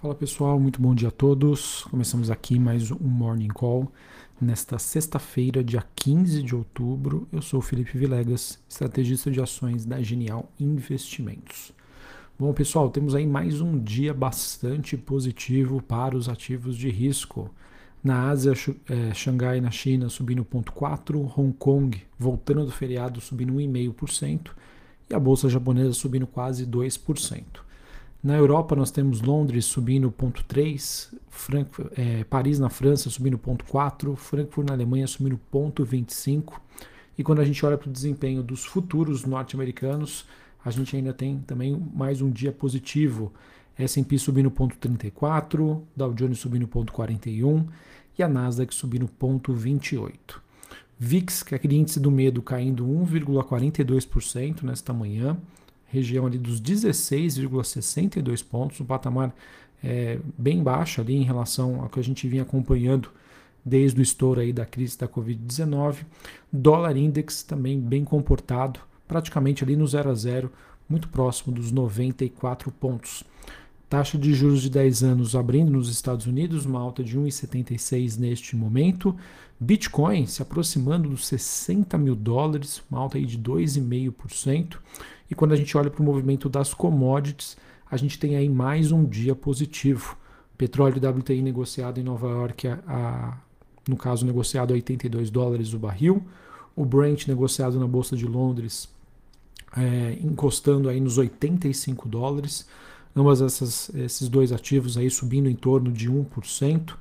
Fala pessoal, muito bom dia a todos. Começamos aqui mais um Morning Call nesta sexta-feira, dia 15 de outubro. Eu sou Felipe Vilegas, estrategista de ações da Genial Investimentos. Bom, pessoal, temos aí mais um dia bastante positivo para os ativos de risco. Na Ásia, é, Xangai na China subindo 0,4%, Hong Kong voltando do feriado subindo 1,5% e a bolsa japonesa subindo quase 2%. Na Europa nós temos Londres subindo 0,3%, é, Paris na França subindo 0,4%, Frankfurt na Alemanha subindo 0,25%. E quando a gente olha para o desempenho dos futuros norte-americanos, a gente ainda tem também mais um dia positivo. S&P subindo 0,34%, Dow Jones subindo 0,41% e a Nasdaq subindo 0,28%. VIX, que é aquele índice do medo, caindo 1,42% nesta manhã região ali dos 16,62 pontos, um patamar é, bem baixo ali em relação ao que a gente vinha acompanhando desde o estouro aí da crise da Covid-19. Dólar index também bem comportado, praticamente ali no 0 a 0, muito próximo dos 94 pontos. Taxa de juros de 10 anos abrindo nos Estados Unidos, uma alta de 1,76 neste momento. Bitcoin se aproximando dos 60 mil dólares, uma alta aí de 2,5%. E quando a gente olha para o movimento das commodities, a gente tem aí mais um dia positivo. Petróleo WTI negociado em Nova York, a, a, no caso negociado a 82 dólares o barril. O Brent negociado na Bolsa de Londres, é, encostando aí nos 85 dólares. Ambas essas, esses dois ativos aí subindo em torno de 1%.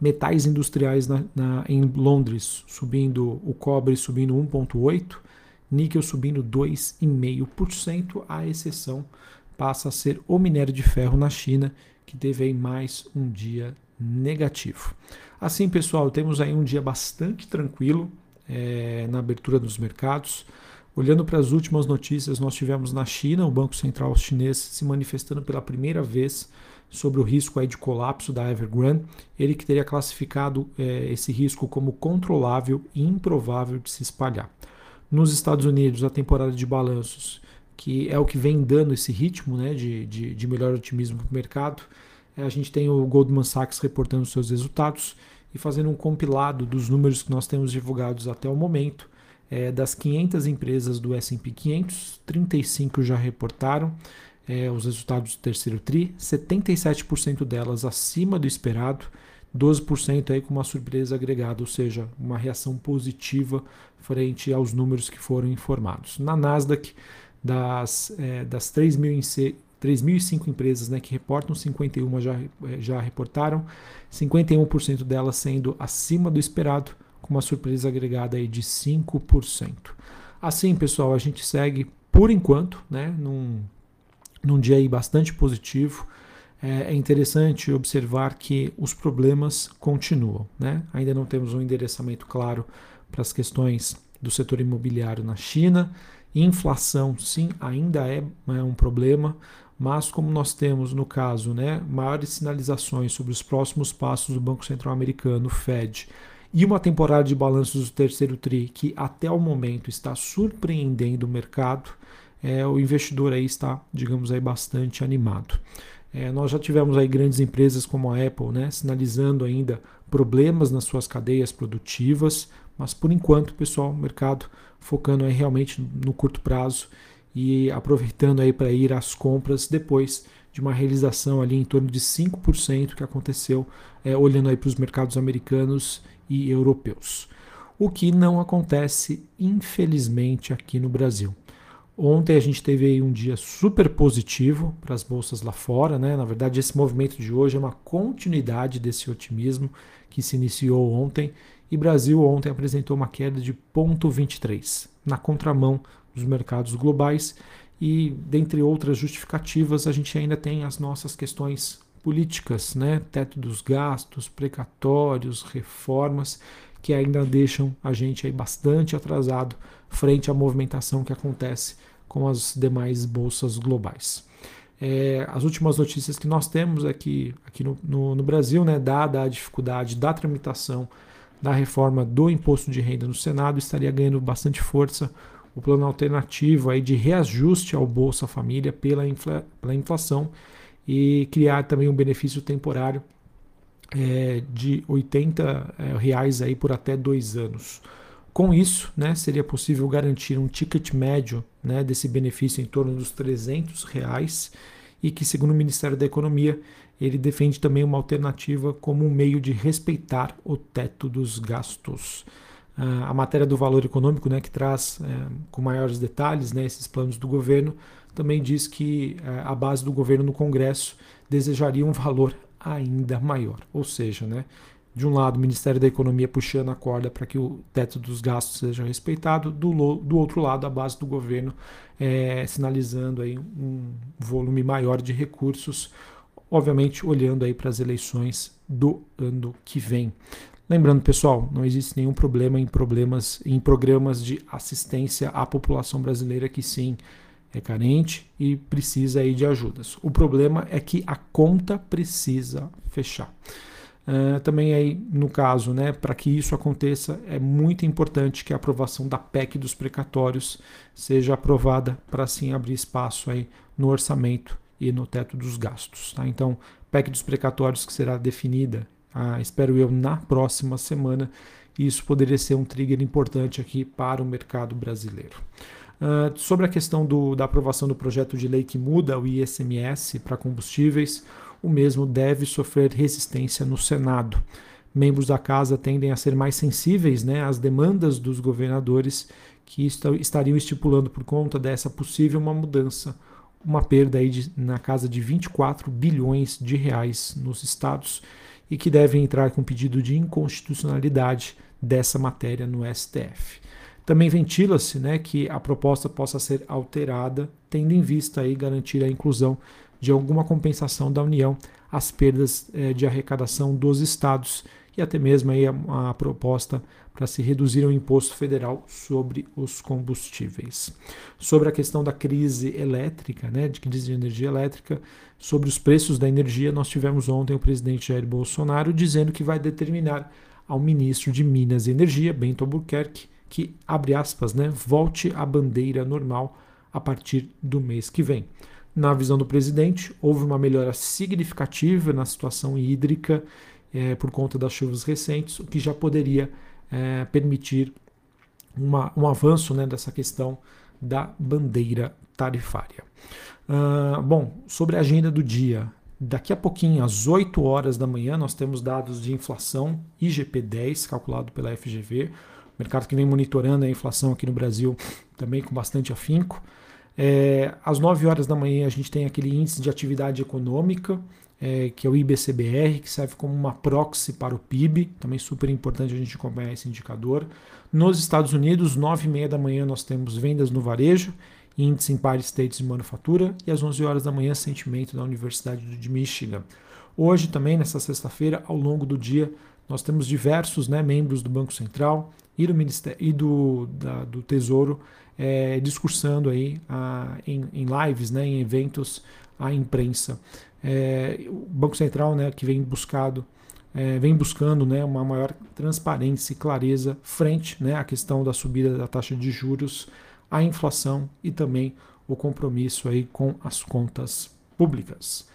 Metais industriais na, na, em Londres subindo, o cobre subindo 1,8%, níquel subindo 2,5%, a exceção passa a ser o minério de ferro na China, que teve aí mais um dia negativo. Assim, pessoal, temos aí um dia bastante tranquilo é, na abertura dos mercados. Olhando para as últimas notícias, nós tivemos na China o Banco Central chinês se manifestando pela primeira vez sobre o risco aí de colapso da Evergrande. Ele que teria classificado é, esse risco como controlável e improvável de se espalhar. Nos Estados Unidos, a temporada de balanços, que é o que vem dando esse ritmo né, de, de, de melhor otimismo para o mercado, é, a gente tem o Goldman Sachs reportando seus resultados e fazendo um compilado dos números que nós temos divulgados até o momento. É, das 500 empresas do S&P 500, 35 já reportaram é, os resultados do terceiro TRI, 77% delas acima do esperado, 12% aí com uma surpresa agregada, ou seja, uma reação positiva frente aos números que foram informados. Na Nasdaq, das, é, das 3.005 empresas né, que reportam, 51 já, é, já reportaram, 51% delas sendo acima do esperado, com uma surpresa agregada aí de 5%. Assim, pessoal, a gente segue por enquanto, né, num, num dia aí bastante positivo. É, é interessante observar que os problemas continuam. Né? Ainda não temos um endereçamento claro para as questões do setor imobiliário na China. Inflação, sim, ainda é, é um problema, mas como nós temos no caso né, maiores sinalizações sobre os próximos passos do Banco Central Americano, Fed, e uma temporada de balanços do terceiro TRI que até o momento está surpreendendo o mercado, é, o investidor aí está, digamos aí, bastante animado. É, nós já tivemos aí grandes empresas como a Apple, né, sinalizando ainda problemas nas suas cadeias produtivas, mas por enquanto, pessoal, o mercado focando aí realmente no curto prazo e aproveitando aí para ir às compras depois de uma realização ali em torno de 5% que aconteceu é, olhando aí para os mercados americanos e europeus. O que não acontece, infelizmente, aqui no Brasil. Ontem a gente teve aí um dia super positivo para as bolsas lá fora, né? Na verdade, esse movimento de hoje é uma continuidade desse otimismo que se iniciou ontem. E Brasil ontem apresentou uma queda de 0,23 na contramão dos mercados globais. E dentre outras justificativas, a gente ainda tem as nossas questões políticas, né? Teto dos gastos, precatórios, reformas que ainda deixam a gente aí bastante atrasado frente à movimentação que acontece com as demais bolsas globais. É, as últimas notícias que nós temos aqui, aqui no, no, no, Brasil, né, dada a dificuldade da tramitação da reforma do imposto de renda no Senado, estaria ganhando bastante força o plano alternativo aí de reajuste ao Bolsa Família pela, infla, pela inflação e criar também um benefício temporário é, de R$ 80 é, reais aí por até dois anos. Com isso, né, seria possível garantir um ticket médio né, desse benefício em torno dos 300 reais e que, segundo o Ministério da Economia, ele defende também uma alternativa como um meio de respeitar o teto dos gastos. Uh, a matéria do valor econômico, né, que traz uh, com maiores detalhes né, esses planos do governo, também diz que uh, a base do governo no Congresso desejaria um valor ainda maior. Ou seja, né, de um lado, o Ministério da Economia puxando a corda para que o teto dos gastos seja respeitado, do, do outro lado, a base do governo é, sinalizando aí um volume maior de recursos, obviamente olhando aí para as eleições do ano que vem. Lembrando, pessoal, não existe nenhum problema em problemas em programas de assistência à população brasileira que sim é carente e precisa aí de ajudas. O problema é que a conta precisa fechar. Uh, também aí, no caso, né, para que isso aconteça, é muito importante que a aprovação da PEC dos precatórios seja aprovada para assim abrir espaço aí no orçamento e no teto dos gastos. Tá? Então, PEC dos precatórios que será definida, ah, espero eu, na próxima semana, isso poderia ser um trigger importante aqui para o mercado brasileiro. Uh, sobre a questão do, da aprovação do projeto de lei que muda o ISMS para combustíveis, o mesmo deve sofrer resistência no Senado. Membros da casa tendem a ser mais sensíveis né, às demandas dos governadores que estariam estipulando por conta dessa possível uma mudança, uma perda aí de, na casa de 24 bilhões de reais nos estados e que devem entrar com pedido de inconstitucionalidade dessa matéria no STF. Também ventila-se né, que a proposta possa ser alterada, tendo em vista aí garantir a inclusão de alguma compensação da União às perdas eh, de arrecadação dos estados e até mesmo aí a, a proposta para se reduzir o imposto federal sobre os combustíveis. Sobre a questão da crise elétrica, né, de crise de energia elétrica, sobre os preços da energia, nós tivemos ontem o presidente Jair Bolsonaro dizendo que vai determinar ao ministro de Minas e Energia, Bento Albuquerque, que, abre aspas, né, volte à bandeira normal a partir do mês que vem. Na visão do presidente, houve uma melhora significativa na situação hídrica é, por conta das chuvas recentes, o que já poderia é, permitir uma, um avanço né, dessa questão da bandeira tarifária. Uh, bom, sobre a agenda do dia. Daqui a pouquinho, às 8 horas da manhã, nós temos dados de inflação IGP-10, calculado pela FGV. Mercado que vem monitorando a inflação aqui no Brasil também com bastante afinco. É, às 9 horas da manhã a gente tem aquele índice de atividade econômica, é, que é o IBCBR, que serve como uma proxy para o PIB, também super importante a gente acompanhar esse indicador. Nos Estados Unidos, 9 e meia da manhã nós temos vendas no varejo, índice Empire States de manufatura, e às 11 horas da manhã sentimento da Universidade de Michigan. Hoje também, nessa sexta-feira, ao longo do dia, nós temos diversos né, membros do Banco Central e do, Ministério, e do, da, do Tesouro é, discursando aí a, em, em, lives, né, em eventos à imprensa. É, o Banco Central, né, que vem buscado, é, vem buscando, né, uma maior transparência e clareza frente, né, à questão da subida da taxa de juros, à inflação e também o compromisso aí com as contas públicas.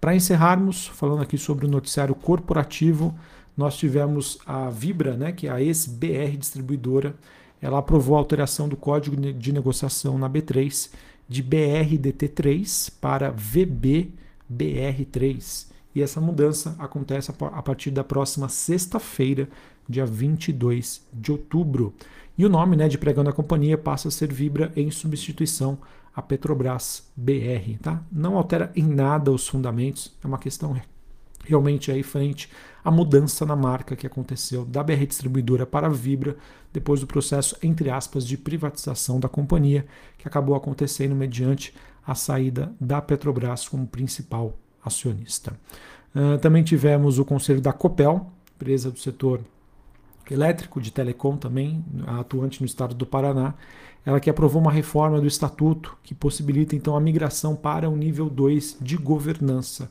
Para encerrarmos, falando aqui sobre o noticiário corporativo, nós tivemos a Vibra, né, que é a ex-BR distribuidora, ela aprovou a alteração do código de negociação na B3 de BRDT3 para VBBR3. E essa mudança acontece a partir da próxima sexta-feira, dia 22 de outubro. E o nome né, de pregão da companhia passa a ser Vibra em substituição a Petrobras BR. Tá? Não altera em nada os fundamentos, é uma questão realmente aí frente à mudança na marca que aconteceu da BR Distribuidora para a Vibra depois do processo, entre aspas, de privatização da companhia, que acabou acontecendo mediante a saída da Petrobras como principal acionista. Uh, também tivemos o conselho da Copel, empresa do setor elétrico, de telecom também, atuante no estado do Paraná, ela que aprovou uma reforma do estatuto que possibilita então a migração para o nível 2 de governança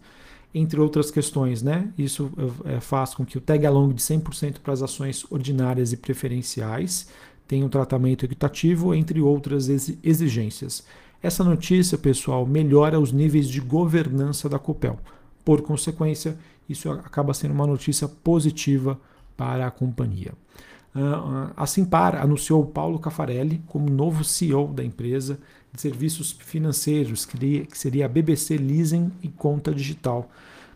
entre outras questões. Né? Isso é, faz com que o tag along de 100% para as ações ordinárias e preferenciais tenha um tratamento equitativo, entre outras exigências. Essa notícia, pessoal, melhora os níveis de governança da Copel. Por consequência, isso acaba sendo uma notícia positiva para a companhia. Ah, a Simpar anunciou Paulo Cafarelli como novo CEO da empresa de serviços financeiros, que seria a BBC Leasing e Conta Digital.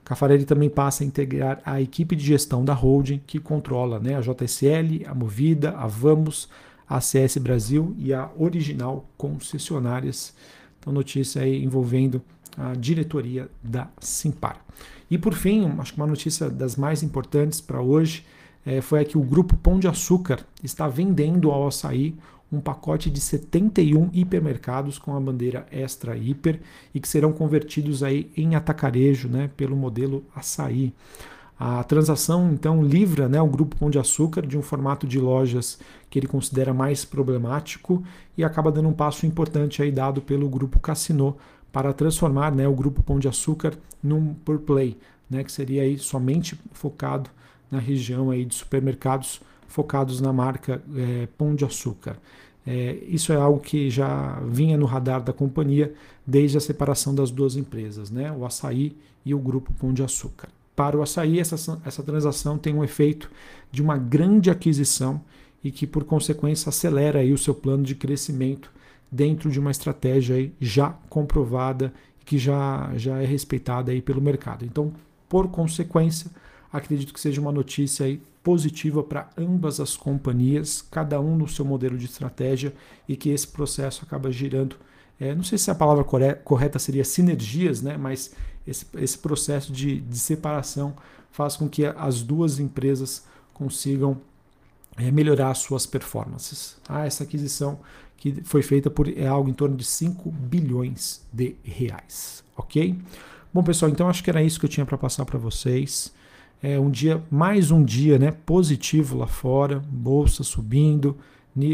Cafarelli também passa a integrar a equipe de gestão da holding, que controla né, a JSL, a Movida, a Vamos, a CS Brasil e a Original Concessionárias. Então, notícia aí envolvendo a diretoria da Simpar. E por fim, acho que uma notícia das mais importantes para hoje é, foi a que o grupo Pão de Açúcar está vendendo ao açaí um pacote de 71 hipermercados com a bandeira Extra Hiper e que serão convertidos aí em atacarejo né, pelo modelo açaí. A transação então livra né, o grupo Pão de Açúcar de um formato de lojas que ele considera mais problemático e acaba dando um passo importante aí dado pelo grupo Cassino para transformar né, o grupo Pão de Açúcar num Pure Play, né, que seria aí somente focado na região aí de supermercados focados na marca é, Pão de Açúcar. É, isso é algo que já vinha no radar da companhia desde a separação das duas empresas, né, o Açaí e o Grupo Pão de Açúcar. Para o Açaí, essa, essa transação tem um efeito de uma grande aquisição e que, por consequência, acelera aí o seu plano de crescimento dentro de uma estratégia aí já comprovada que já, já é respeitada aí pelo mercado. Então, por consequência, Acredito que seja uma notícia aí positiva para ambas as companhias, cada um no seu modelo de estratégia e que esse processo acaba girando. É, não sei se a palavra correta seria sinergias, né? mas esse, esse processo de, de separação faz com que as duas empresas consigam é, melhorar suas performances. Ah, essa aquisição que foi feita por é algo em torno de 5 bilhões de reais, ok? Bom, pessoal, então acho que era isso que eu tinha para passar para vocês. É um dia, mais um dia né, positivo lá fora, bolsa subindo,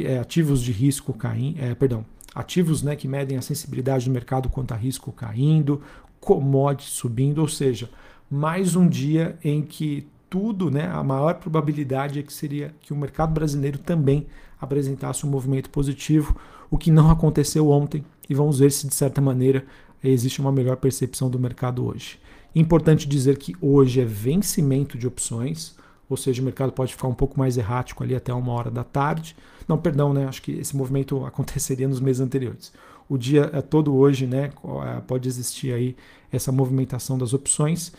é, ativos de risco caindo, é, perdão, ativos né, que medem a sensibilidade do mercado quanto a risco caindo, commodities subindo, ou seja, mais um dia em que tudo, né, a maior probabilidade é que seria que o mercado brasileiro também apresentasse um movimento positivo, o que não aconteceu ontem, e vamos ver se de certa maneira existe uma melhor percepção do mercado hoje. Importante dizer que hoje é vencimento de opções, ou seja, o mercado pode ficar um pouco mais errático ali até uma hora da tarde. Não, perdão, né? Acho que esse movimento aconteceria nos meses anteriores. O dia é todo hoje, né? É, pode existir aí essa movimentação das opções.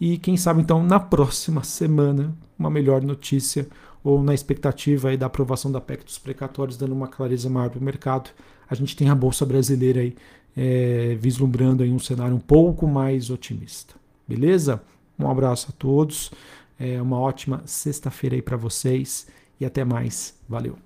E quem sabe então na próxima semana uma melhor notícia ou na expectativa aí da aprovação da PEC dos precatórios, dando uma clareza maior para o mercado, a gente tem a Bolsa Brasileira aí é, vislumbrando aí um cenário um pouco mais otimista. Beleza? Um abraço a todos, é uma ótima sexta-feira aí para vocês e até mais. Valeu!